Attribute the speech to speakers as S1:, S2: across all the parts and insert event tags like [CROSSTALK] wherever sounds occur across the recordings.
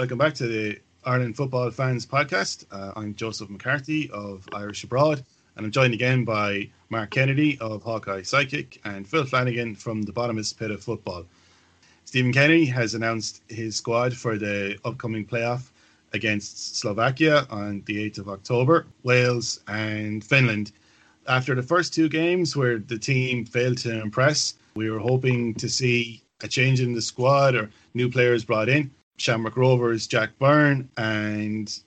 S1: Welcome back to the Ireland Football Fans Podcast. Uh, I'm Joseph McCarthy of Irish Abroad, and I'm joined again by Mark Kennedy of Hawkeye Sidekick and Phil Flanagan from the bottomless pit of football. Stephen Kenny has announced his squad for the upcoming playoff against Slovakia on the 8th of October, Wales and Finland. After the first two games where the team failed to impress, we were hoping to see a change in the squad or new players brought in. Shamrock Rovers Jack Byrne and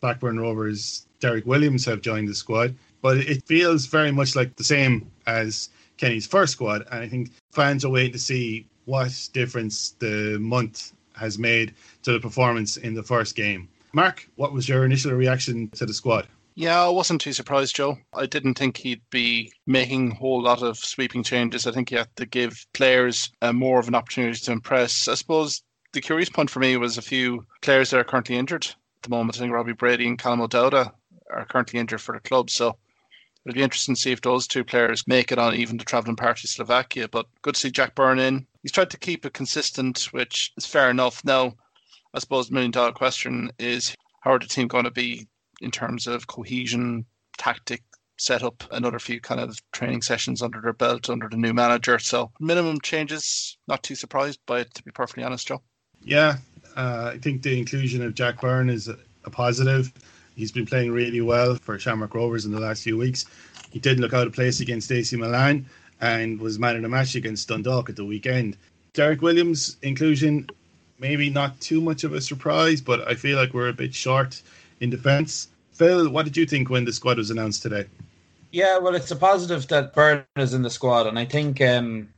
S1: Blackburn Rovers Derek Williams have joined the squad, but it feels very much like the same as Kenny's first squad, and I think fans are waiting to see what difference the month has made to the performance in the first game. Mark, what was your initial reaction to the squad?
S2: Yeah, I wasn't too surprised, Joe. I didn't think he'd be making a whole lot of sweeping changes. I think he had to give players uh, more of an opportunity to impress. I suppose the curious point for me was a few players that are currently injured at the moment. I think Robbie Brady and Callum O'Dowda are currently injured for the club. So it'll be interesting to see if those two players make it on even the travelling party to Slovakia. But good to see Jack Byrne in. He's tried to keep it consistent, which is fair enough. Now, I suppose the million dollar question is how are the team going to be in terms of cohesion, tactic, set up another few kind of training sessions under their belt under the new manager. So minimum changes, not too surprised by it to be perfectly honest, Joe.
S1: Yeah, uh, I think the inclusion of Jack Byrne is a, a, positive. He's been playing really well for Shamrock Rovers in the last few weeks. He did look out of place against AC Milan and was man of the match against Dundalk at the weekend. Derek Williams' inclusion, maybe not too much of a surprise, but I feel like we're a bit short in defence. Phil, what did you think when the squad was announced today?
S3: Yeah, well, it's a positive that Byrne is in the squad, and I think um,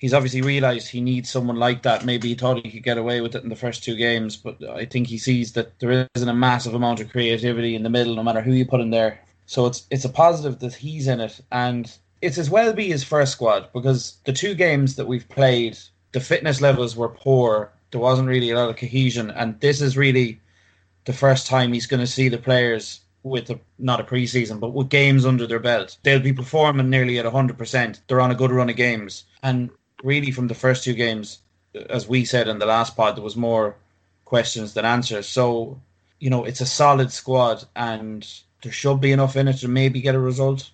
S3: he's obviously realised he needs someone like that. Maybe he thought he could get away with it in the first two games, but I think he sees that there isn't a massive amount of creativity in the middle, no matter who you put in there. So it's it's a positive that he's in it, and it's as well be his first squad because the two games that we've played, the fitness levels were poor. There wasn't really a lot of cohesion, and this is really the first time he's going to see the players with a, not a preseason, but with games under their belt. They'll be performing nearly at 100%. They're on a good run of games. And really from the first two games, as we said in the last pod, there was more questions than answers. So, you know, it's a solid squad and there should be enough in it to maybe get a result.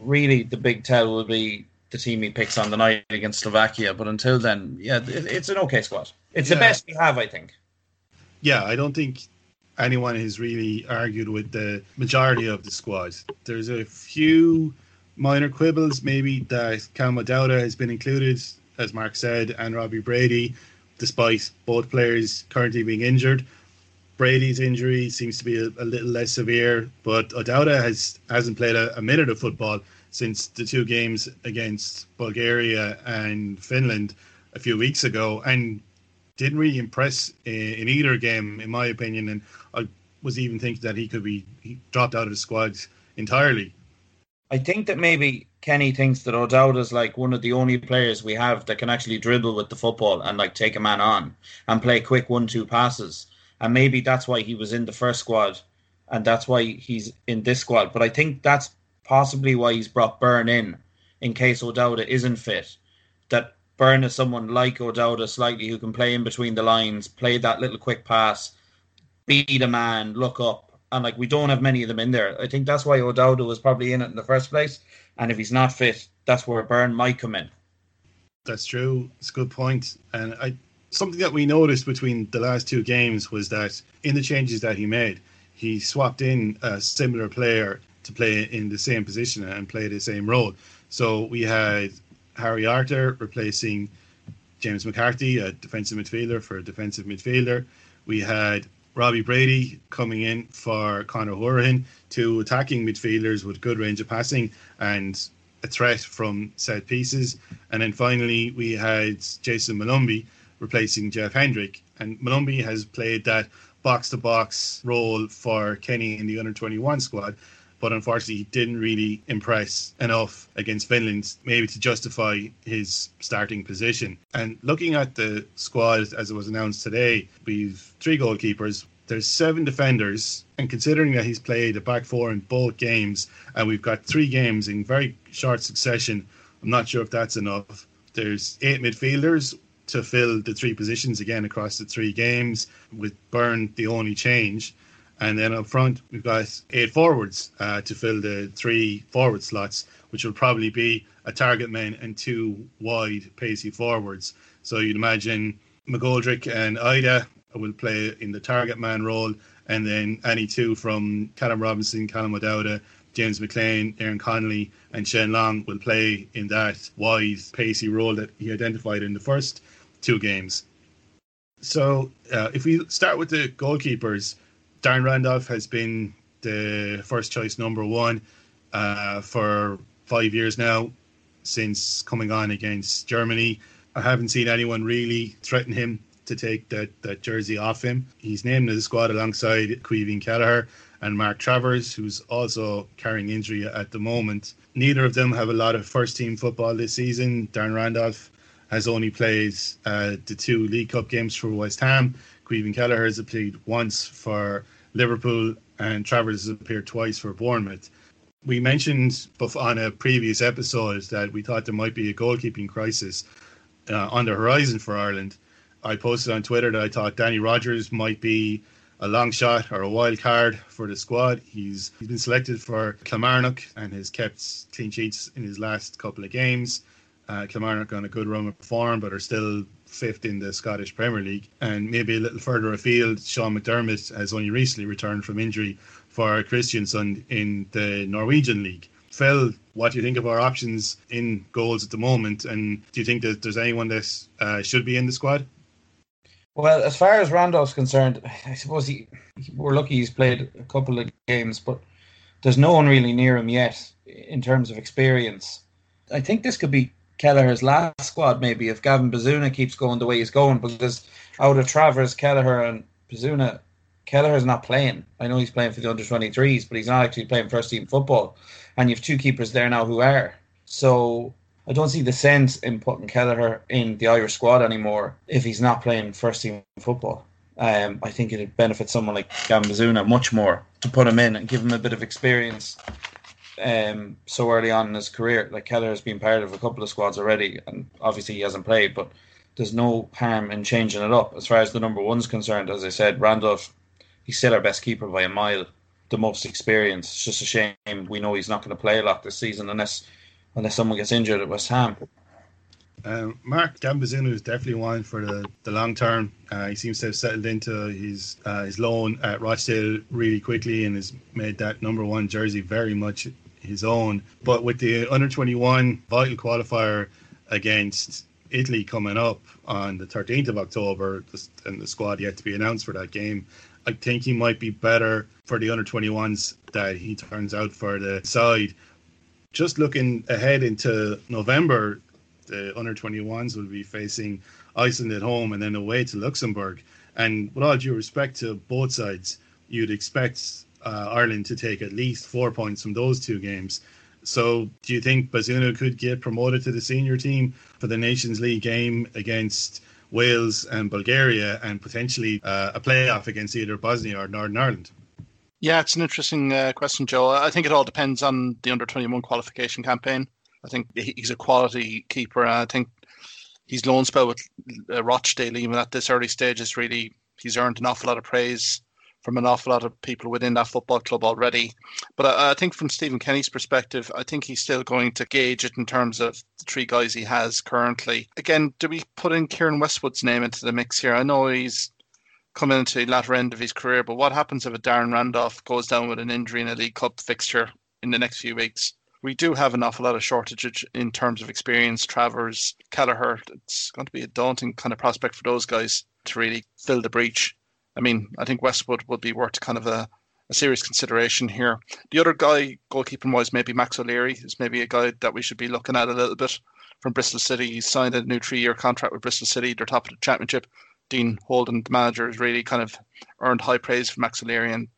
S3: Really, the big tell will be the team he picks on the night against Slovakia. But until then, yeah, it's an okay squad. It's yeah. the best we have, I think.
S1: Yeah, I don't think anyone has really argued with the majority of the squad. There's a few minor quibbles, maybe that Callum O'Dowda has been included as Mark said, and Robbie Brady, despite both players currently being injured. Brady's injury seems to be a, a little less severe, but O'Dowda has hasn't played a, a, minute of football since the two games against Bulgaria and Finland a few weeks ago, and didn't really impress in, in either game, in my opinion. And I was even thinking that he could be he dropped out of the squad entirely.
S3: I think that maybe Kenny thinks that O'Dowd is like one of the only players we have that can actually dribble with the football and like take a man on and play quick one two passes. And maybe that's why he was in the first squad and that's why he's in this squad. But I think that's possibly why he's brought Byrne in in case O'Dowda isn't fit. That Byrne is someone like O'Dowda slightly who can play in between the lines, play that little quick pass, beat a man, look up. And like we don't have many of them in there. I think that's why O'Dowda was probably in it in the first place and if he's not fit, that's where Byrne might come in.
S1: That's true. It's a good point. And I something that we noticed between the last two games was that in the changes that he made, he swapped in a similar player to play in the same position and play the same role. So we had Harry Arter replacing James McCarthy, a defensive midfielder, for a defensive midfielder. We had Robbie Brady coming in for Conor Hourihane, two attacking midfielders with good range of passing and a threat from set pieces. And then finally, we had Jason Molumby replacing Jeff Hendrick. And Molumby has played that box to box role for Kenny in the under 21 squad. But unfortunately, he didn't really impress enough against Finland, maybe to justify his starting position. And looking at the squad as it was announced today, we've three goalkeepers, there's seven defenders, and considering that he's played a back four in both games, and we've got three games in very short succession, I'm not sure if that's enough. There's eight midfielders, to fill the three positions again across the three games, with Byrne the only change. And then up front, we've got eight forwards uh, to fill the three forward slots, which will probably be a target man and two wide, pacey forwards. So you'd imagine McGoldrick and Idah will play in the target man role, and then any two from Callum Robinson, Callum O'Dowda, James McLean, Aaron Connolly, and Shane Long will play in that wide, pacey role that he identified in the first two games. So, uh, if we start with the goalkeepers, Darren Randolph has been the first choice number one uh, for five years now since coming on against Germany. I haven't seen anyone really threaten him to take that, that jersey off him. He's named in the squad alongside Caoimhín Kelleher and Mark Travers, who's also carrying injury at the moment. Neither of them have a lot of first team football this season. Darren Randolph has only played uh, the two League Cup games for West Ham. Caoimhín Kelleher has played once for Liverpool, and Travers has appeared twice for Bournemouth. We mentioned on a previous episode that we thought there might be a goalkeeping crisis uh, on the horizon for Ireland. I posted on Twitter that I thought Danny Rogers might be a long shot or a wild card for the squad. He's he's been selected for Kilmarnock and has kept clean sheets in his last couple of games. Uh, Kilmarnock on a good run of form, but are still fifth in the Scottish Premier League. And maybe a little further afield, Sean McDermott has only recently returned from injury for Kristiansund in the Norwegian League. Phil, what do you think of our options in goals at the moment? And do you think that there's anyone that uh, should be in the squad?
S3: Well, as far as Randolph's concerned, I suppose he, we're lucky he's played a couple of games, but there's no one really near him yet in terms of experience. I think this could be Kelleher's last squad, maybe, if Gavin Bazunu keeps going the way he's going, because out of Travers, Kelleher, and Bazunu, Kelleher's not playing. I know he's playing for the under 23s, but he's not actually playing first team football. And you have two keepers there now who are. So I don't see the sense in putting Kelleher in the Irish squad anymore if he's not playing first team football. Um, I think it'd benefit someone like Gavin Bazunu much more to put him in and give him a bit of experience um, so early on in his career. Like Kelleher has been part of a couple of squads already, and obviously he hasn't played, but there's no harm in changing it up. As far as the number one's concerned, as I said, Randolph, he's still our best keeper by a mile, the most experienced. It's just a shame we know he's not going to play a lot this season unless unless someone gets injured at West Ham.
S1: Um, Mark Gavin Bazunu is definitely one for the, the long term. Uh, he seems to have settled into his uh, his loan at Rochdale really quickly and has made that number one jersey very much his own. But with the under 21 vital qualifier against Italy coming up on the 13th of October and the squad yet to be announced for that game, I think he might be better for the under 21s that he turns out for the side just looking ahead into November, the under 21s will be facing Iceland at home and then away to Luxembourg. And with all due respect to both sides, you'd expect uh, Ireland to take at least four points from those two games. So, do you think Bazunu could get promoted to the senior team for the Nations League game against Wales and Bulgaria and potentially uh, a playoff against either Bosnia or Northern Ireland?
S2: Yeah, it's an interesting uh, question, Joe. I think it all depends on the under 21 qualification campaign. I think he's a quality keeper. I think his loan spell with uh, Rochdale, even at this early stage, is really he's earned an awful lot of praise from an awful lot of people within that football club already. But I, I, think from Stephen Kenny's perspective, I think he's still going to gauge it in terms of the three guys he has currently. Again, do we put in Keiren Westwood's name into the mix here? I know he's coming into the latter end of his career. But what happens if a Darren Randolph goes down with an injury in a League Cup fixture in the next few weeks? We do have an awful lot of shortage in terms of experience. Travers, Kelleher, it's going to be a daunting kind of prospect for those guys to really fill the breach. I mean, I think Westwood would be worth kind of a, a serious consideration here. The other guy, goalkeeping wise, maybe Max O'Leary is maybe a guy that we should be looking at a little bit from Bristol City. He signed a new three year contract with Bristol City. They're top of the championship. Dean Holden, the manager, has really kind of earned high praise for Max O'Leary. And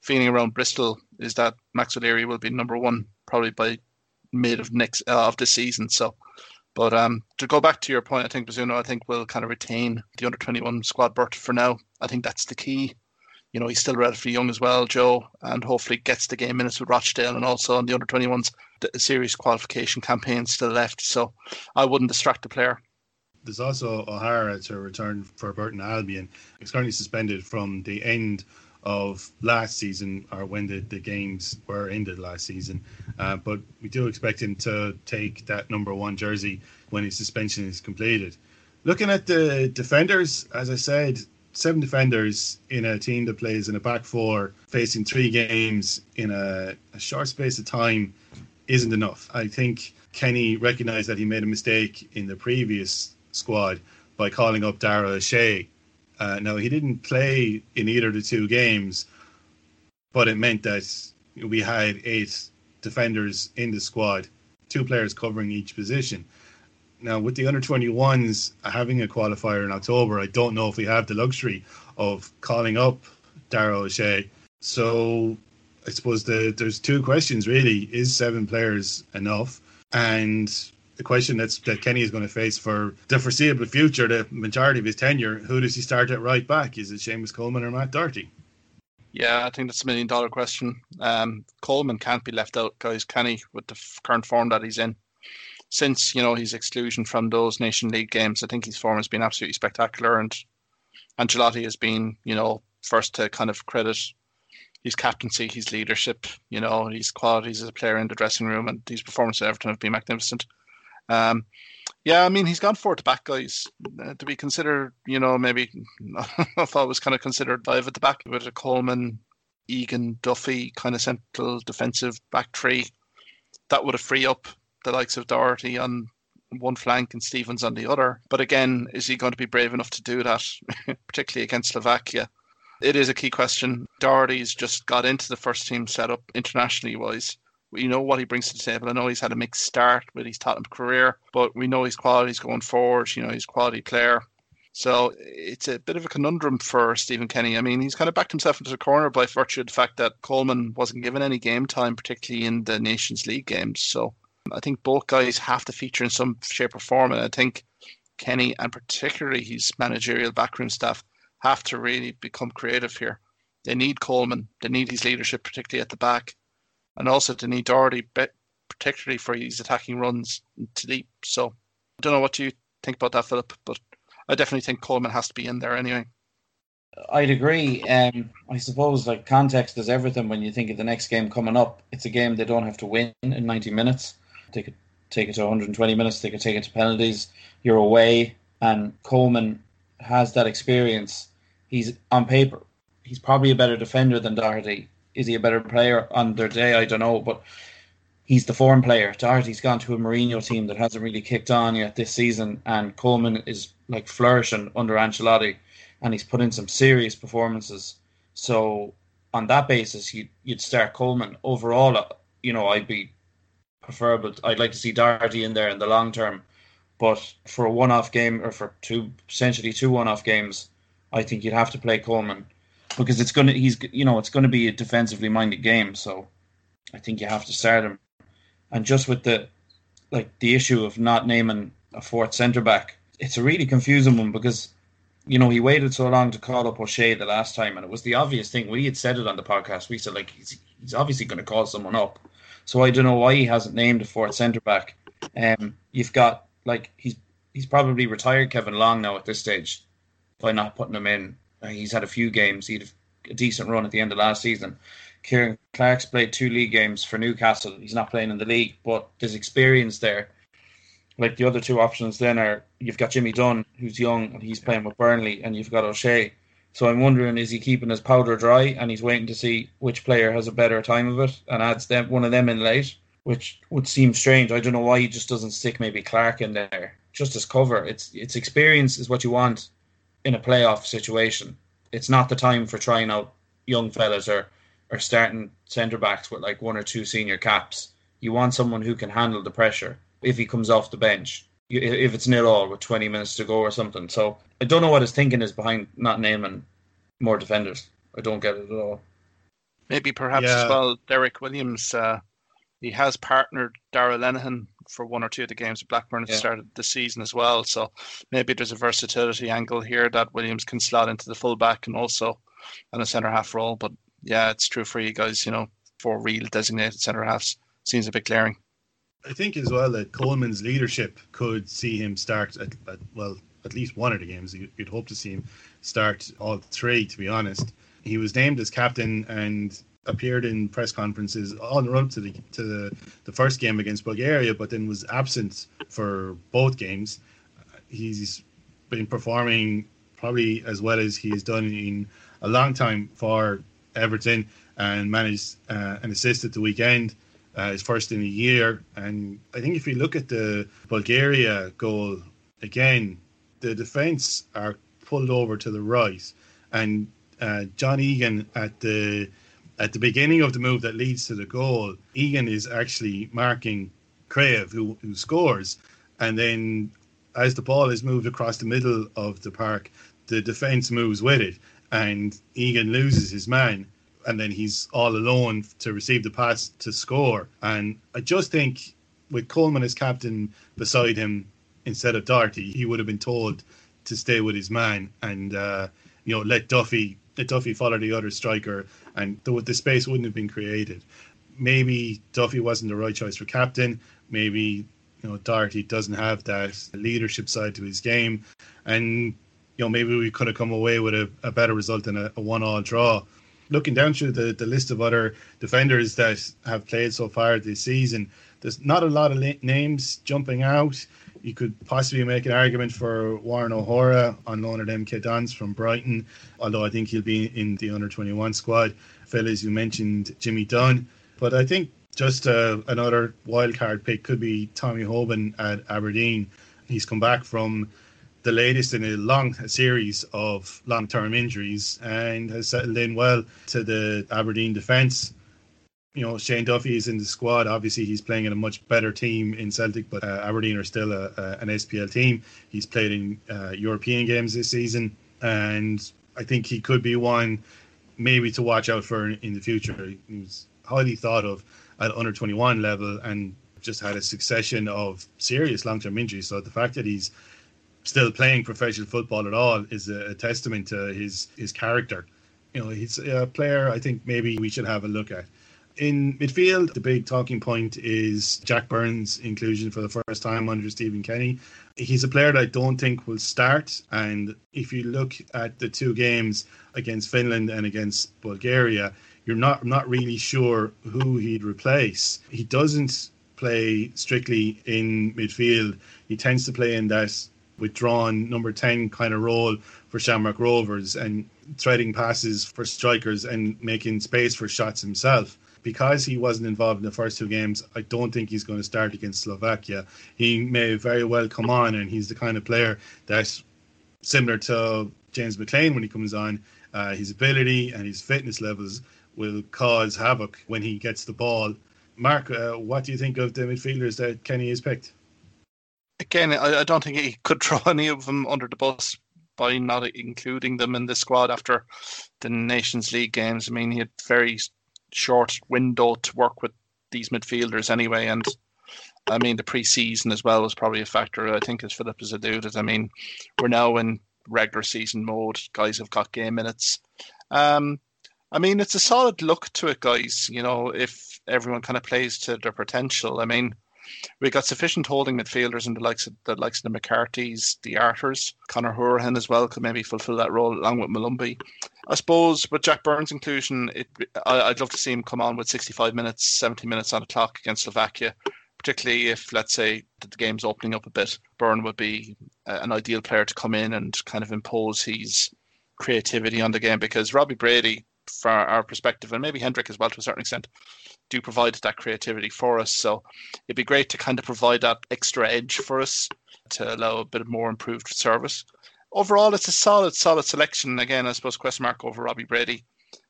S2: feeling around Bristol is that Max O'Leary will be number one probably by mid of next uh, of the season. So, but um, to go back to your point, I think Bazunu, I think will kind of retain the under twenty one squad berth for now. I think that's the key. You know, he's still relatively young as well, Joe, and hopefully gets the game minutes with Rochdale and also on the under 21s, the series qualification campaign still left. So I wouldn't distract the player.
S1: There's also O'Hara to return for Burton Albion. He's currently suspended from the end of last season or when the, the games were ended last season. Uh, but we do expect him to take that number one jersey when his suspension is completed. Looking at the defenders, as I said, seven defenders in a team that plays in a back four, facing three games in a, a short space of time, isn't enough. I think Kenny recognised that he made a mistake in the previous squad by calling up Dara O'Shea. Uh, now, he didn't play in either of the two games, but it meant that we had eight defenders in the squad, two players covering each position. Now, with the under 21s having a qualifier in October, I don't know if we have the luxury of calling up Dara O'Shea. So I suppose the, there's two questions really. Is seven players enough? And the question that's, that Kenny is going to face for the foreseeable future, the majority of his tenure, who does he start at right back? Is it Seamus Coleman or Matt Doherty?
S2: Yeah, I think that's a million dollar question. Um, Coleman can't be left out, guys. Kenny, with the current form that he's in, since you know his exclusion from those Nation League games, I think his form has been absolutely spectacular, and Ancelotti has been you know first to kind of credit his captaincy, his leadership, you know, his qualities as a player in the dressing room, and his performances at Everton have been magnificent. Um, yeah, I mean, he's gone forward to back guys uh, to be considered, you know, maybe [LAUGHS] I thought was kind of considered five at the back with a Coleman, Egan, Duffy kind of central defensive back three. That would have free up the likes of Doherty on one flank and Stevens on the other. But again, is he going to be brave enough to do that, [LAUGHS] particularly against Slovakia? It is a key question. Doherty's just got into the first team setup internationally wise. We know what he brings to the table. I know he's had a mixed start with his Tottenham career, but we know his qualities going forward. You know, he's a quality player. So it's a bit of a conundrum for Stephen Kenny. I mean, he's kind of backed himself into the corner by virtue of the fact that Coleman wasn't given any game time, particularly in the Nations League games. So I think both guys have to feature in some shape or form, and I think Kenny and particularly his managerial backroom staff have to really become creative here. They need Coleman, they need his leadership, particularly at the back, and also they need Doherty, particularly for his attacking runs to deep. So I don't know what you think about that, Philip, but I definitely think Coleman has to be in there anyway.
S3: I'd agree. Um, I suppose like context is everything. When you think of the next game coming up, it's a game they don't have to win in 90 minutes. They could take it to 120 minutes. They could take it to penalties. You're away, and Coleman has that experience. He's on paper. He's probably a better defender than Doherty. Is he a better player on their day? I don't know, but he's the form player. Doherty's gone to a Mourinho team that hasn't really kicked on yet this season, and Coleman is like flourishing under Ancelotti, and he's put in some serious performances. So on that basis, you'd, you'd start Coleman. Overall, uh, you know, I'd be preferable. I'd like to see Doherty in there in the long term, but for a one-off game or for two, essentially two one-off games, I think you'd have to play Coleman because it's gonna he's you know it's going to be a defensively minded game. So I think you have to start him. And just with the like the issue of not naming a fourth centre back, it's a really confusing one because you know, he waited so long to call up O'Shea the last time, and it was the obvious thing. We had said it on the podcast. We said like he's, he's obviously going to call someone up, so I don't know why he hasn't named a fourth centre back. Um, you've got like he's he's probably retired Kevin Long now at this stage by not putting him in. He's had a few games. He had a decent run at the end of last season. Ciaran Clark's played two league games for Newcastle. He's not playing in the league, but there's experience there. Like the other two options, then are you've got Jimmy Dunne, who's young and he's playing with Burnley, and you've got O'Shea. So I'm wondering, is he keeping his powder dry and he's waiting to see which player has a better time of it and adds them one of them in late, which would seem strange. I don't know why he just doesn't stick maybe Clark in there just as cover. It's it's experience is what you want in a playoff situation. It's not the time for trying out young fellas or or starting centre backs with like one or two senior caps. You want someone who can handle the pressure if he comes off the bench if it's nil all with 20 minutes to go or something. So I don't know what his thinking is behind not naming more defenders. I don't get it at all.
S2: Maybe perhaps yeah. as well, Derek Williams. Uh, he has partnered Darragh Lenihan for one or two of the games at Blackburn at yeah. the the season as well. So maybe there's a versatility angle here that Williams can slot into the fullback and also on a centre half role. But yeah, it's true for you guys. You know, for real designated centre halves seems a bit glaring.
S1: I think as well that Coleman's leadership could see him start at, at well at least one of the games. You'd hope to see him start all three. To be honest, he was named as captain and appeared in press conferences on the run to the to the, the first game against Bulgaria, but then was absent for both games. He's been performing probably as well as he has done in a long time for Everton and managed uh, an assist at the weekend. Uh, his first in a year, and I think if you look at the Bulgaria goal again, the defence are pulled over to the right, and uh, John Egan at the at the beginning of the move that leads to the goal, Egan is actually marking Kraev, who, who scores. And then as the ball is moved across the middle of the park, the defence moves with it. And Egan loses his man. And then he's all alone to receive the pass to score. And I just think with Coleman as captain beside him instead of Doherty, he would have been told to stay with his man and, uh, you know, let Duffy Duffy followed the other striker and the, the space wouldn't have been created. Maybe Duffy wasn't the right choice for captain. Maybe you know Doherty doesn't have that leadership side to his game, and you know maybe we could have come away with a, a better result than a, a one-all draw. Looking down through the, the list of other defenders that have played so far this season, there's not a lot of names jumping out. You could possibly make an argument for Warren O'Hora on loan at MK Dons from Brighton, although I think he'll be in the under 21 squad. Phil, as you mentioned, Jimmy Dunne, But I think just uh, another wild card pick could be Tommy Hoban at Aberdeen. He's come back from the latest in a long series of long term injuries and has settled in well to the Aberdeen defence you know Shane Duffy is in the squad. Obviously, he's playing in a much better team in Celtic, but uh, Aberdeen are still a, a, an SPL team. He's played in uh, European games this season, and I think he could be one maybe to watch out for in the future. He was highly thought of at under 21 level and just had a succession of serious long term injuries. So the fact that he's still playing professional football at all is a, a testament to his his character. You know, he's a player I think maybe we should have a look at in midfield, the big talking point is Jack Byrne's inclusion for the first time under Stephen Kenny. He's a player that I don't think will start. And if you look at the two games against Finland and against Bulgaria, you're not not really sure who he'd replace. He doesn't play strictly in midfield. He tends to play in that withdrawn number 10 kind of role for Shamrock Rovers and threading passes for strikers and making space for shots himself because he wasn't involved in the first two games, I don't think he's going to start against Slovakia. He may very well come on, and he's the kind of player that's similar to James McLean when he comes on, uh, his ability and his fitness levels will cause havoc when he gets the ball. Mark, uh, what do you think of the midfielders that Kenny has picked?
S2: Again, I, I don't think he could [LAUGHS] throw any of them under the bus by not including them in the squad after the Nations League games. I mean, he had very short window to work with these midfielders anyway. And I mean, the pre-season as well is probably a factor. I think as Philip has alluded. I mean, we're now in regular season mode. Guys have got game minutes. Um, I mean, it's a solid look to it, guys. You know, if everyone kind of plays to their potential. I mean, we got sufficient holding midfielders in the likes of the likes of the McCarthys, the Arters, Conor Hourihane as well could maybe fulfil that role along with Molumby. I suppose with Jack Byrne's inclusion, it, I, would love to see him come on with 65 minutes, 70 minutes on the clock against Slovakia. Particularly if, let's say, the game's opening up a bit, Byrne would be uh, an ideal player to come in and kind of impose his creativity on the game because Robbie Brady, from our perspective, and maybe Hendrick as well to a certain extent, do provide that creativity for us. So it'd be great to kind of provide that extra edge for us to allow a bit more improved service. Overall, it's a solid, solid selection. Again, I suppose question mark over Robbie Brady.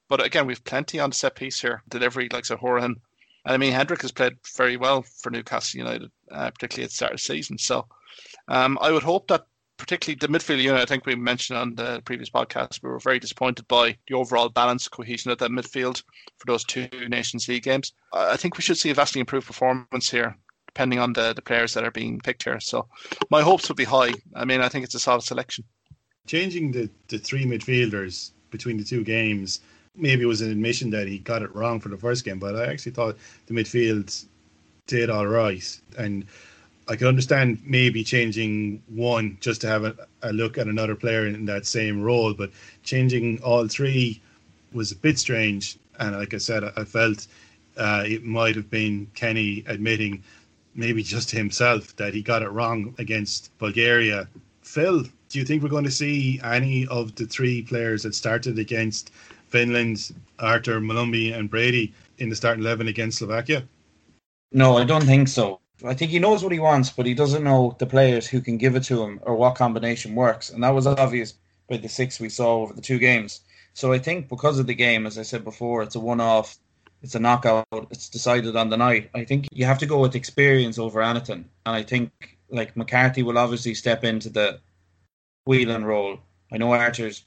S2: But again, we've plenty on the set piece here. Delivery, like Hourihane. And I mean, Hendrick has played very well for Newcastle United, uh, particularly at the start of the season. So um, I would hope that particularly the midfield unit, I think we mentioned on the previous podcast, we were very disappointed by the overall balance, cohesion of that midfield for those two Nations League games. I think we should see a vastly improved performance here, depending on the, the players that are being picked here. So my hopes would be high. I mean, I think it's a solid selection.
S1: Changing the, the three midfielders between the two games maybe it was an admission that he got it wrong for the first game, but I actually thought the midfield did all right. And I can understand maybe changing one just to have a, a look at another player in that same role, but changing all three was a bit strange. And like I said, I, I felt uh, it might have been Kenny admitting, maybe just himself, that he got it wrong against Bulgaria. Phil, do you think we're going to see any of the three players that started against Finland, Arter, Molumby, and Brady in the starting 11 against Slovakia?
S3: No, I don't think so. I think he knows what he wants, but he doesn't know the players who can give it to him or what combination works. And that was obvious by the six we saw over the two games. So I think because of the game, as I said before, it's a one off, it's a knockout, it's decided on the night. I think you have to go with experience over anything. And I think like McCarthy will obviously step into the wheeling role. I know Arter's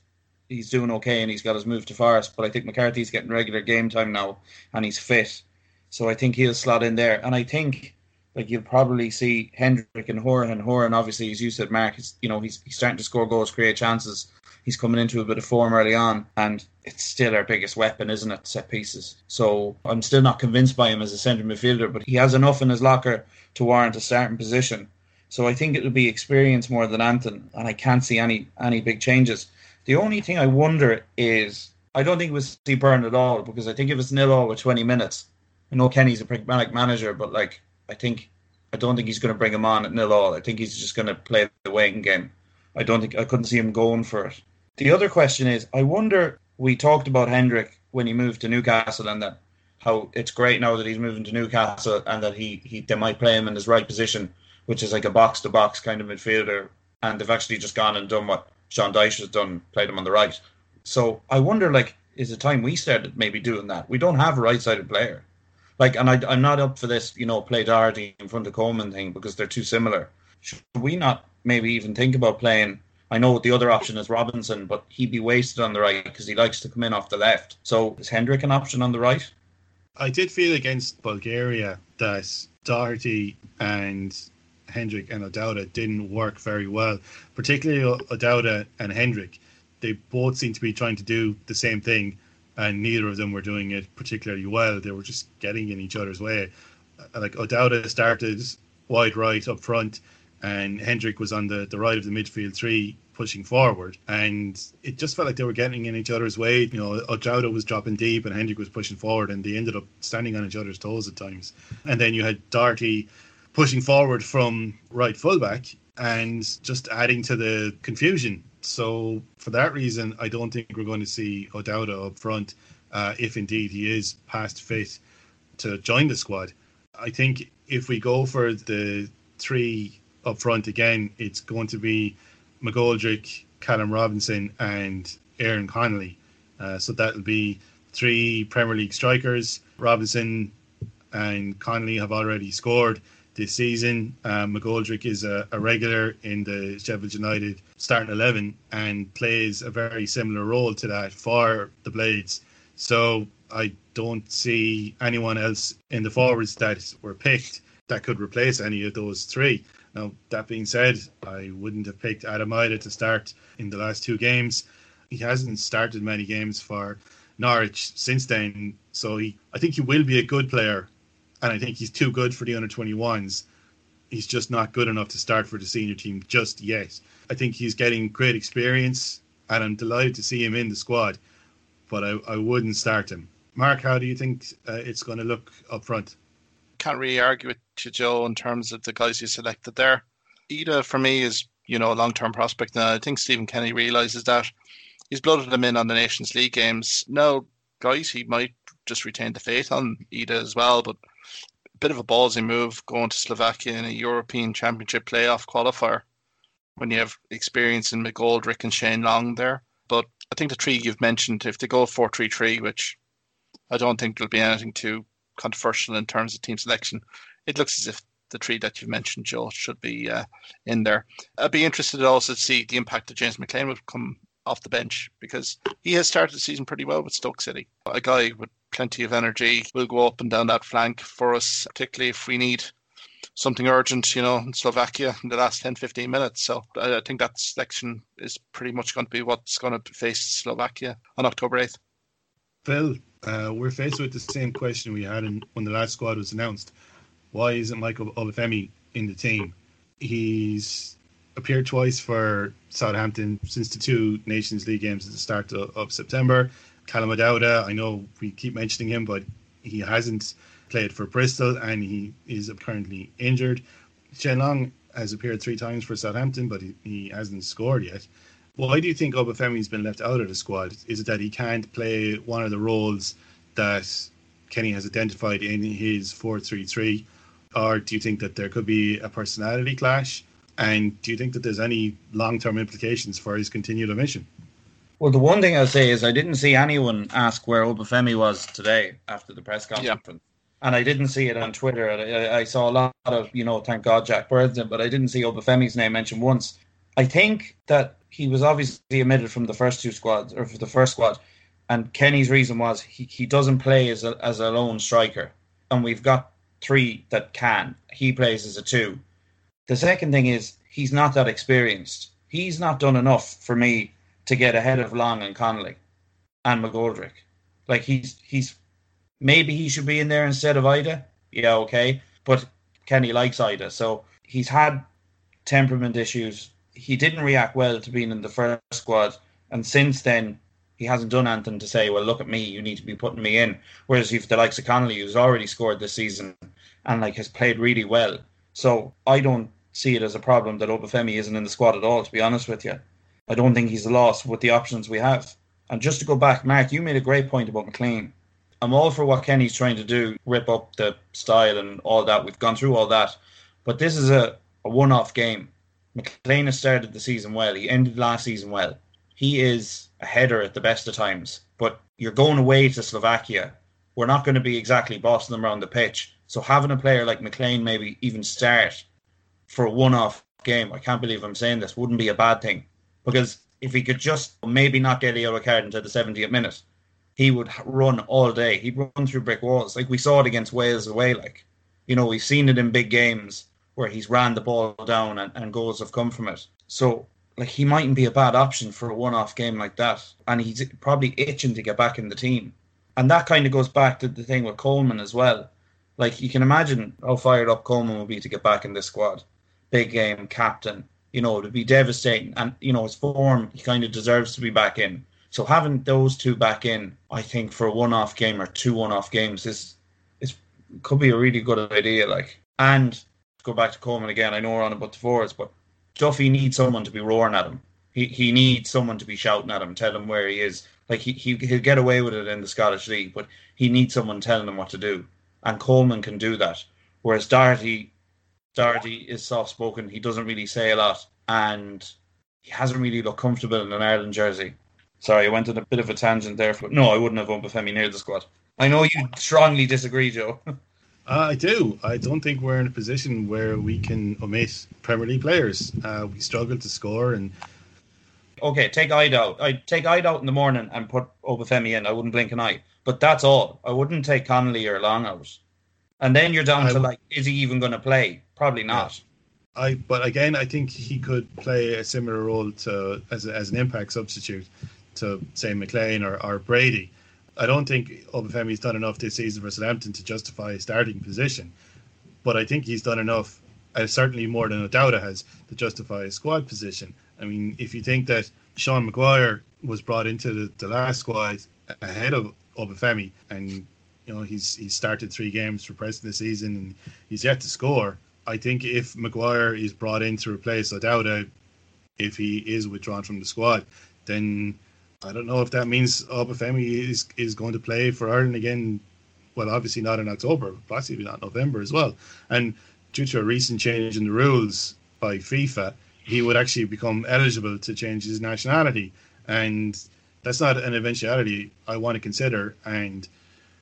S3: he's doing okay and he's got his move to Forest, but I think McCarthy's getting regular game time now and he's fit. So I think he'll slot in there. And I think like you'll probably see Hendrick and Hourihane. and Hourihane, obviously, as you said, Mark, is you know he's he's starting to score goals, create chances. He's coming into a bit of form early on, and it's still our biggest weapon, isn't it? Set pieces. So I'm still not convinced by him as a centre midfielder, but he has enough in his locker to warrant a starting position. So I think it'll be experience more than anything, and I can't see any any big changes. The only thing I wonder is I don't think was see Byrne at all because I think if it's nil all with 20 minutes, I know Kenny's a pragmatic manager, but like I think I don't think he's going to bring him on at nil all. I think he's just going to play the waiting game. I don't think I couldn't see him going for it. The other question is, I wonder. We talked about Hendrick when he moved to Newcastle and that how it's great now that he's moving to Newcastle and that he, he they might play him in his right position, which is like a box to box kind of midfielder. And they've actually just gone and done what Sean Dyche has done, played him on the right. So I wonder, like, is it time we started maybe doing that? We don't have a right sided player. Like, and I, am not up for this, you know, play Doherty in front of Coleman thing because they're too similar. Should we not maybe even think about playing? I know the other option is Robinson, but he'd be wasted on the right because he likes to come in off the left. So is Hendrick an option on the right?
S1: I did feel against Bulgaria that Doherty and Hendrick and O'Dowda didn't work very well, particularly O'Dowda and Hendrick. They both seemed to be trying to do the same thing and neither of them were doing it particularly well. They were just getting in each other's way. Uh, like O'Dowda started wide right up front, and Hendrick was on the, the right of the midfield three pushing forward, and it just felt like they were getting in each other's way. You know, O'Dowda was dropping deep, and Hendrick was pushing forward, and they ended up standing on each other's toes at times. And then you had Doherty pushing forward from right fullback and just adding to the confusion so for that reason, I don't think we're going to see O'Dowda up front, uh, if indeed he is past fit to join the squad. I think if we go for the three up front again, it's going to be McGoldrick, Callum Robinson, and Aaron Connolly. Uh, so that'll be three Premier League strikers. Robinson and Connolly have already scored this season. Um, McGoldrick is a, a, regular in the Sheffield United starting 11 and plays a very similar role to that for the Blades. So I don't see anyone else in the forwards that were picked that could replace any of those three. Now, that being said, I wouldn't have picked Adam Idah to start in the last two games. He hasn't started many games for Norwich since then, so he, I think he will be a good player and I think he's too good for the under 21s. He's just not good enough to start for the senior team just yet. I think he's getting great experience, and I'm delighted to see him in the squad, but I, I wouldn't start him. Mark, how do you think uh, it's going to look up front?
S2: Can't really argue with you, Joe, in terms of the guys you selected there. Idah, for me, is you know a long term prospect, and I think Stephen Kenny realizes that. He's blooded them in on the Nations League games. Now, guys, he might just retain the faith on Idah as well, but a bit of a ballsy move going to Slovakia in a European Championship playoff qualifier when you have experience in McGoldrick and Shane Long there. But I think the three you've mentioned, if they go 4 3 3, which I don't think there'll be anything too controversial in terms of team selection, it looks as if the three that you've mentioned, Joe, should be uh, in there. I'd be interested also to see the impact that James McLean would come off the bench because he has started the season pretty well with Stoke City. A guy with plenty of energy, will go up and down that flank for us, particularly if we need something urgent, you know, in Slovakia in the last 10, 15 minutes. So I think that selection is pretty much going to be what's going to face Slovakia on October 8th.
S1: Phil, uh, we're faced with the same question we had in, when the last squad was announced. why isn't Michael Obafemi in the team? He's appeared twice for Southampton since the two Nations League games at the start of, of September. Callum O'Dowda, I know we keep mentioning him, but he hasn't played for Bristol and he is currently injured. Shane Long has appeared three times for Southampton, but he, he hasn't scored yet. Why do you think Obafemi's been left out of the squad? Is it that he can't play one of the roles that Kenny has identified in his 4 3 3? Or do you think that there could be a personality clash? And do you think that there's any long term implications for his continued omission?
S3: Well, the one thing I'll say is I didn't see anyone ask where Obafemi was today after the press conference. Yeah. And I didn't see it on Twitter. I, I, saw a lot of, you know, thank God Jack Byrne's, but I didn't see Obafemi's name mentioned once. I think that he was obviously omitted from the first two squads, or for the first squad. And Kenny's reason was he, he doesn't play as a, as a lone striker. And we've got three that can. He plays as a two. The second thing is he's not that experienced. He's not done enough for me to get ahead of Long and Connolly and McGoldrick. Like he's he's maybe he should be in there instead of Idah. Yeah, okay. But Kenny likes Idah, so he's had temperament issues. He didn't react well to being in the first squad, and since then he hasn't done anything to say, "Well, look at me, you need to be putting me in." Whereas if the likes of Connolly, who's already scored this season and like has played really well, so I don't see it as a problem that Obafemi isn't in the squad at all. To be honest with you, I don't think he's a loss with the options we have. And just to go back, Mark, you made a great point about McLean. I'm all for what Kenny's trying to do, rip up the style and all that. We've gone through all that, but this is a, a one-off game. McLean has started the season well. He ended last season well. He is a header at the best of times, but you're going away to Slovakia. We're not going to be exactly bossing them around the pitch. So having a player like McLean maybe even start for a one-off game, I can't believe I'm saying this, wouldn't be a bad thing. Because if he could just maybe not get a yellow card until the 70th minute, he would run all day. He'd run through brick walls. Like we saw it against Wales away. Like, you know, we've seen it in big games where he's ran the ball down and, and goals have come from it. So, like, he mightn't be a bad option for a one off game like that. And he's probably itching to get back in the team. And that kind of goes back to the thing with Coleman as well. Like, you can imagine how fired up Coleman will be to get back in this squad big game captain. You know, it'd be devastating. And, you know, his form, he kind of deserves to be back in. So having those two back in, I think, for a one off game or two one off games is is could be a really good idea. Like and go back to Coleman again, I know we're on about the forwards, but Duffy needs someone to be roaring at him. He he needs someone to be shouting at him, tell him where he is. Like he, he he'll get away with it in the Scottish League, but he needs someone telling him what to do. And Coleman can do that. Whereas Doherty Doherty is soft spoken. He doesn't really say a lot, and he hasn't really looked comfortable in an Ireland jersey. Sorry, I went on a bit of a tangent there. But no, I wouldn't have Obafemi near the squad. I know you strongly disagree, Joe. [LAUGHS] uh,
S1: I do. I don't think we're in a position where we can omit Premier League players. Uh, we struggle to score, and
S3: okay, take Idah out. I take Idah out in the morning and put Obafemi in. I wouldn't blink an eye, but that's all. I wouldn't take Connolly or Long out. And then you're down I, to like, is he even going to play? Probably not.
S1: Yeah. I but again, I think he could play a similar role to as a, as an impact substitute to say McLean or, or Brady. I don't think Obafemi's done enough this season for Southampton to justify a starting position, but I think he's done enough, uh, certainly more than O'Dowda has, to justify a squad position. I mean, if you think that Sean Maguire was brought into the, the last squad ahead of Obafemi and you know, he's he's started three games for Preston this season and he's yet to score. I think if Maguire is brought in to replace O'Dowda, if he is withdrawn from the squad, then I don't know if that means Obafemi is is going to play for Ireland again. Well, obviously not in October, possibly not November as well. And due to a recent change in the rules by FIFA, he would actually become eligible to change his nationality, and that's not an eventuality I want to consider. And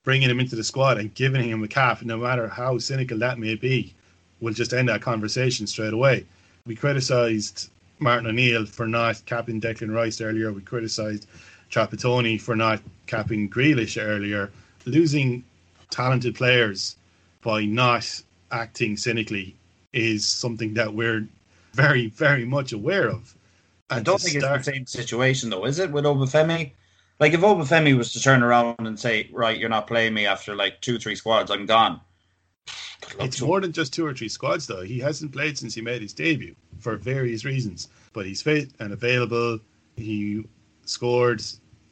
S1: bringing him into the squad and giving him a cap, no matter how cynical that may be, will just end that conversation straight away. We criticised Martin O'Neill for not capping Declan Rice earlier. We criticised Trapattoni for not capping Grealish earlier. Losing talented players by not acting cynically is something that we're very, very much aware of.
S3: And I don't think start... it's the same situation, though, is it, with Obafemi? Like if Obafemi was to turn around and say, "Right, you're not playing me after like two, three squads, I'm gone,"
S1: It's more than just two or three squads, though. He hasn't played since he made his debut for various reasons, but he's fit and available. He scored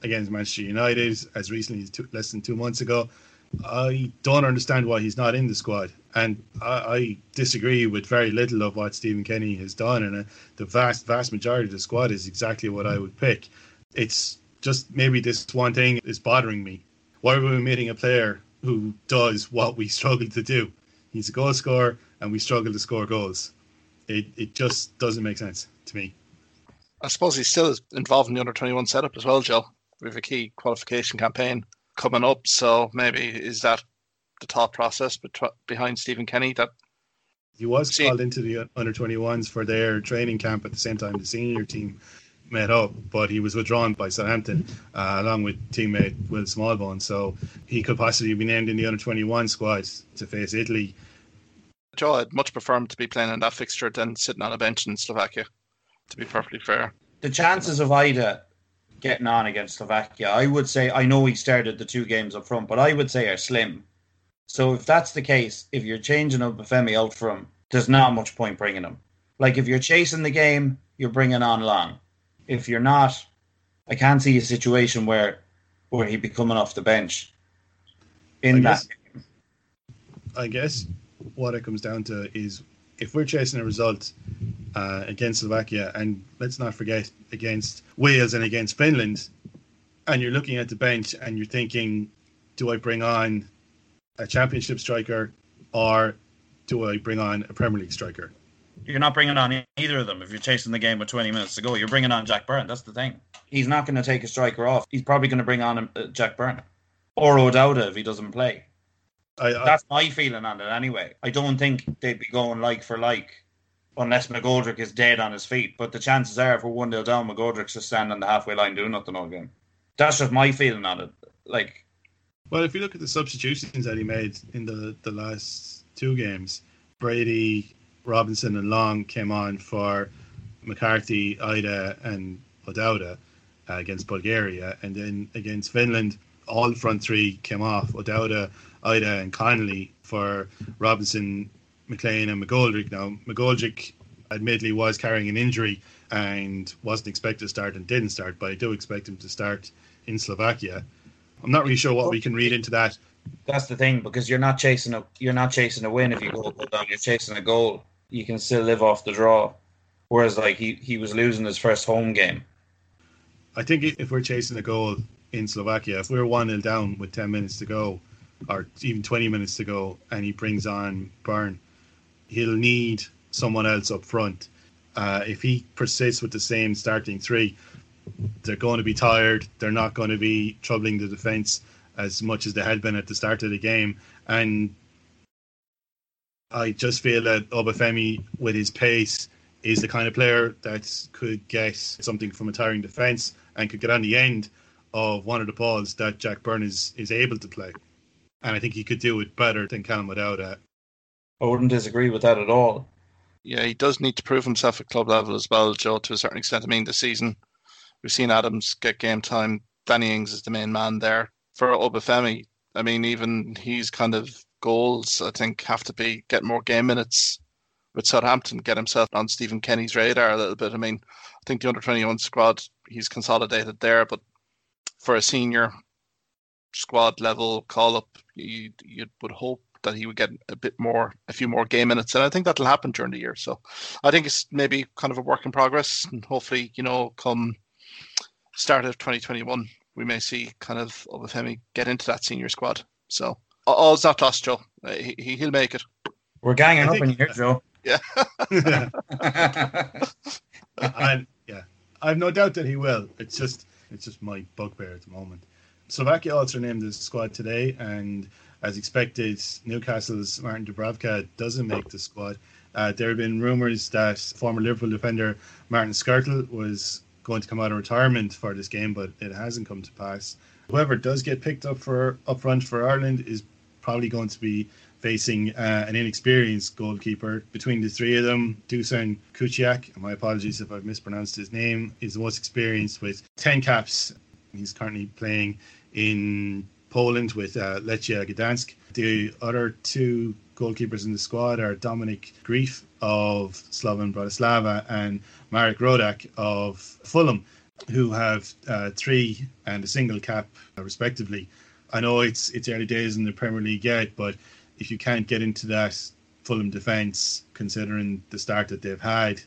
S1: against Manchester United as recently as two, less than two months ago. I don't understand why he's not in the squad, and I, I disagree with very little of what Stephen Kenny has done. And uh, the vast, vast majority of the squad is exactly what I would pick. It's just maybe this one thing is bothering me. Why are we meeting a player who does what we struggle to do? He's a goal scorer, and we struggle to score goals. It it just doesn't make sense to me.
S2: I suppose he's still involved in the under twenty one setup as well, Joe. We have a key qualification campaign coming up, so maybe is that the thought process behind Stephen Kenny that
S1: he was see, called into the under 21s for their training camp at the same time the senior team met up, but he was withdrawn by Southampton uh, along with teammate Will Smallbone. So he could possibly be named in the under 21 squad to face Italy.
S2: Joe, I'd much prefer him to be playing in that fixture than sitting on a bench in Slovakia, to be perfectly fair.
S3: The chances of Idah getting on against Slovakia, I would say, I know he started the two games up front, but I would say are slim. So if that's the case, if you're changing Obafemi out from, there's not much point bringing him. Like if you're chasing the game, you're bringing on Long if you're not, I can't see a situation where where he'd be coming off the bench in I that. Guess,
S1: I guess what it comes down to is if we're chasing a result uh, against Slovakia, and let's not forget against Wales and against Finland, and you're looking at the bench and you're thinking, do I bring on a championship striker or do I bring on a Premier League striker?
S3: You're not bringing on either of them if you're chasing the game with 20 minutes to go. You're bringing on Jack Byrne. That's the thing. He's not going to take a striker off. He's probably going to bring on uh, Jack Byrne or O'Dowda if he doesn't play. I, I, That's my feeling on it anyway. I don't think they'd be going like for like unless McGoldrick is dead on his feet. But the chances are, if we're 1 0 down, McGoldrick's just standing on the halfway line doing nothing all game. That's just my feeling on it. Like,
S1: well, if you look at the substitutions that he made in the, the last two games, Brady Robinson and Long came on for McCarthy, Idah, and O'Dowda uh, against Bulgaria, and then against Finland, all front three came off: O'Dowda, Idah, and Connolly for Robinson, McLean, and McGoldrick. Now McGoldrick, admittedly, was carrying an injury and wasn't expected to start and didn't start, but I do expect him to start in Slovakia. I'm not really sure what we can read into that.
S3: That's the thing because you're not chasing a you're not chasing a win if you go down. You're chasing a goal you can still live off the draw. Whereas like he, he was losing his first home game.
S1: I think if we're chasing a goal in Slovakia, if we're one 0 down with ten minutes to go, or even twenty minutes to go, and he brings on Byrne, he'll need someone else up front. Uh, if he persists with the same starting three, they're going to be tired. They're not going to be troubling the defence as much as they had been at the start of the game, and I just feel that Obafemi, with his pace, is the kind of player that could get something from a tiring defence and could get on the end of one of the balls that Jack Byrne is, is able to play. And I think he could do it better than Callum O'Dowda.
S3: I wouldn't disagree with that at all.
S2: Yeah, he does need to prove himself at club level as well, Joe, to a certain extent. I mean, this season, we've seen Adams get game time. Danny Ings is the main man there. For Obafemi, I mean, even he's kind of goals, I think, have to be get more game minutes with Southampton, get himself on Stephen Kenny's radar a little bit. I mean, I think the under 21 squad, he's consolidated there, but for a senior squad level call up, you, you would hope that he would get a bit more, a few more game minutes. And I think that'll happen during the year. So I think it's maybe kind of a work in progress. And hopefully, you know, come start of 2021, we may see kind of Obafemi get into that senior squad. So Oh, it's not lost, Joe. Uh, he, he'll make it.
S3: We're ganging up in here, Joe.
S2: Yeah. [LAUGHS]
S1: and yeah, I have no doubt that he will. It's just it's just my bugbear at the moment. Slovakia also named the squad today, and as expected, Newcastle's Martin Dubravka doesn't make the squad. Uh, there have been rumours that former Liverpool defender Martin Skrtel was going to come out of retirement for this game, but it hasn't come to pass. Whoever does get picked up for up front for Ireland is probably going to be facing uh, an inexperienced goalkeeper. Between the three of them, Dusan Kuciak, my apologies if I've mispronounced his name, is the most experienced with 10 caps. He's currently playing in Poland with uh, Lechia Gdansk. The other two goalkeepers in the squad are Dominik Greif of Slovan Bratislava and Marek Rodak of Fulham, who have uh, three and a single cap, uh, respectively. I know it's it's early days in the Premier League yet, but if you can't get into that Fulham defence, considering the start that they've had,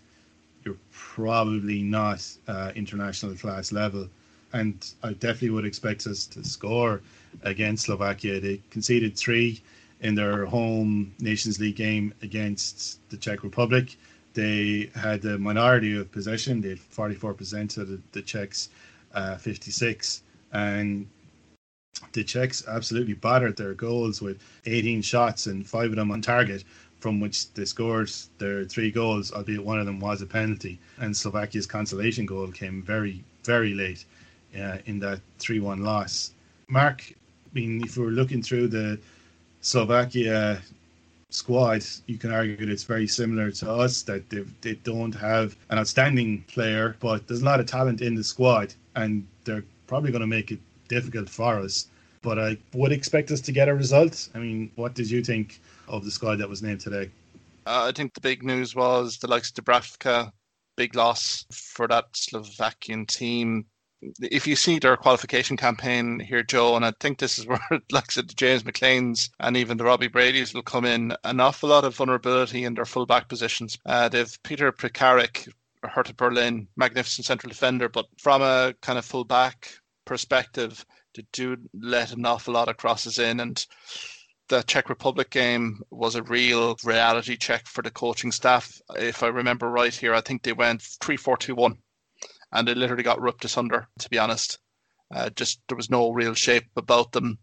S1: you're probably not uh, international class level. And I definitely would expect us to score against Slovakia. They conceded three in their home Nations League game against the Czech Republic. They had a minority of possession. They had 44% of the, the Czechs, uh, 56. And the Czechs absolutely battered their goals with 18 shots and five of them on target, from which they scored their three goals, albeit one of them was a penalty. And Slovakia's consolation goal came very, very late uh, in that 3 1 loss. Mark, I mean, if we're looking through the Slovakia squad, you can argue that it's very similar to us that they they don't have an outstanding player, but there's a lot of talent in the squad, and they're probably going to make it difficult for us. But I would expect us to get a result. I mean, what did you think of the squad that was named today?
S2: Uh, I think the big news was the likes of Dubravka, big loss for that Slovakian team if you see their qualification campaign here, Joe, and I think this is [LAUGHS] where, like I said, the James McLean's and even the Robbie Brady's will come in, an awful lot of vulnerability in their fullback positions. Uh, they've Peter Pekarik, Hertha Berlin, magnificent central defender, but from a kind of fullback perspective, they do let an awful lot of crosses in. And the Czech Republic game was a real reality check for the coaching staff. If I remember right here, I think they went 3 4 2 1 and they literally got ripped asunder. To be honest, uh, just there was no real shape about them.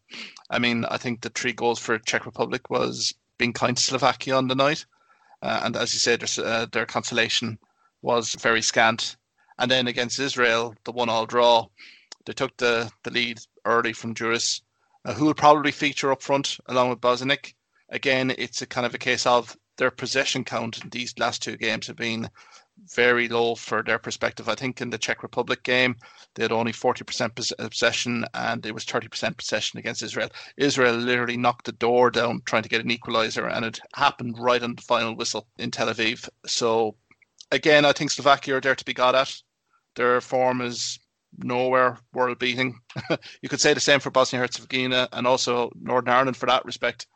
S2: I mean, I think the three goals for Czech Republic was being kind to Slovakia on the night, uh, and as you said, uh, their consolation was very scant. And then against Israel, the one-all draw, they took the the lead early from Duris, uh, who will probably feature up front along with Bozenik. Again, it's a kind of a case of their possession count in these last two games have been very low for their perspective. I think in the Czech Republic game, they had only 40% possession and it was 30% possession against Israel. Israel literally knocked the door down trying to get an equalizer, and it happened right on the final whistle in Tel Aviv. So, again, I think Slovakia are there to be got at. Their form is nowhere world beating. [LAUGHS] you could say the same for Bosnia Herzegovina and also Northern Ireland for that respect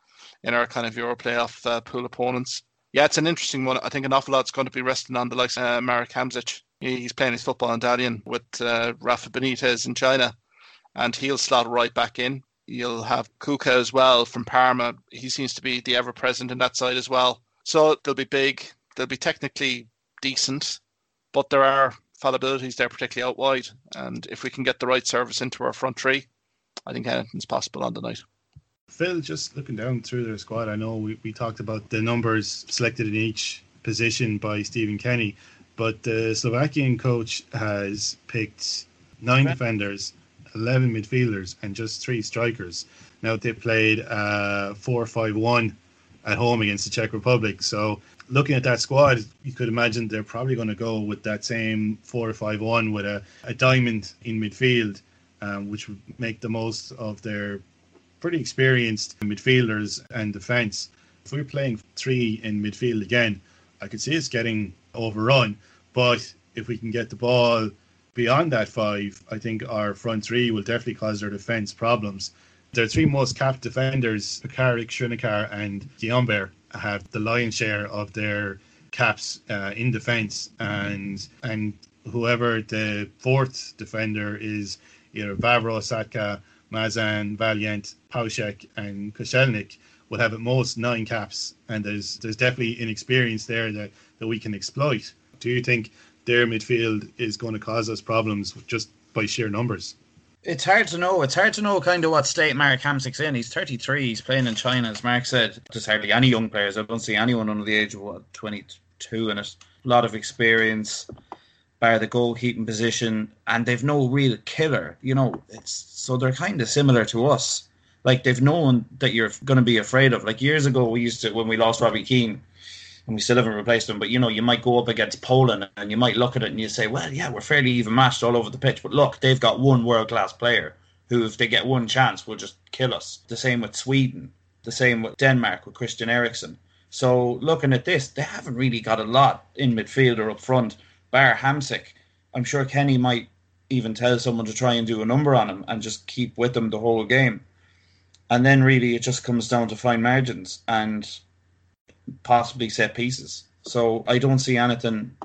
S2: in our kind of Euro playoff uh, pool opponents yeah, it's an interesting one. I think an awful lot's going to be resting on the likes of uh, Marek Hamsik. He's playing his football in Dalian with uh, Rafa Benitez in China, and he'll slot right back in. You'll have Kucka as well from Parma. He seems to be the ever present in that side as well. So they'll be big. They'll be technically decent, but there are fallibilities there, particularly out wide. And if we can get the right service into our front three, I think anything's possible on the night.
S1: Phil, just looking down through their squad, I know we, we talked about the numbers selected in each position by Stephen Kenny, but the Slovakian coach has picked nine defenders, 11 midfielders, and just three strikers. Now they played uh, 4 5 1 at home against the Czech Republic. So looking at that squad, you could imagine they're probably going to go with that same 4 or 5 1 with a, a diamond in midfield, um, which would make the most of their pretty experienced midfielders and defence. If we're playing three in midfield again, I could see us getting overrun. But if we can get the ball beyond that five, I think our front three will definitely cause their defence problems. Their three most capped defenders, Pekarik, Skriniar, and Gyomber, have the lion's share of their caps uh, in defence, and and whoever the fourth defender is, either Vavro, Satka, Mazan, Valjent, Paushek, and Koscelnik will have at most nine caps, and there's there's definitely inexperience there that, that we can exploit. Do you think their midfield is going to cause us problems just by sheer numbers?
S3: It's hard to know. It's hard to know kind of what state Marek Hamsik's in. He's 33. He's playing in China, as Mark said. There's hardly any young players. I don't see anyone under the age of what 22 in it. A lot of experience by the goalkeeping position, and they've no real killer. You know, it's so they're kind of similar to us. Like they've known that you're going to be afraid of. Like years ago, we used to when we lost Robbie Keane, and we still haven't replaced them. But you know, you might go up against Poland, and you might look at it and you say, "Well, yeah, we're fairly even matched all over the pitch." But look, they've got one world class player who, if they get one chance, will just kill us. The same with Sweden. The same with Denmark with Christian Eriksen. So looking at this, they haven't really got a lot in midfield or up front, bar Hamsik. I'm sure Kenny might even tell someone to try and do a number on him and just keep with him the whole game. And then really it just comes down to fine margins and possibly set pieces. So I don't see anything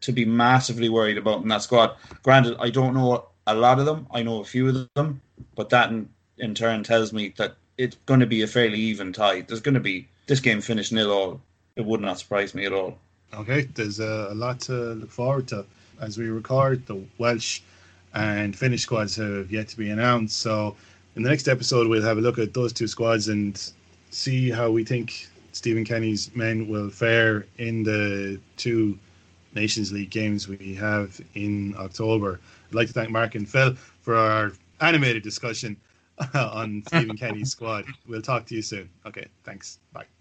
S3: to be massively worried about in that squad. Granted, I don't know a lot of them. I know a few of them, but that in, in turn tells me that it's going to be a fairly even tie. There's going to be this game finished nil all. It would not surprise me at all.
S1: Okay, there's a, a lot to look forward to as we record. The Welsh and Finnish squads have yet to be announced. So in the next episode, we'll have a look at those two squads and see how we think Stephen Kenny's men will fare in the two Nations League games we have in October. I'd like to thank Mark and Phil for our animated discussion [LAUGHS] on Stephen Kenny's squad. We'll talk to you soon. Okay, thanks. Bye.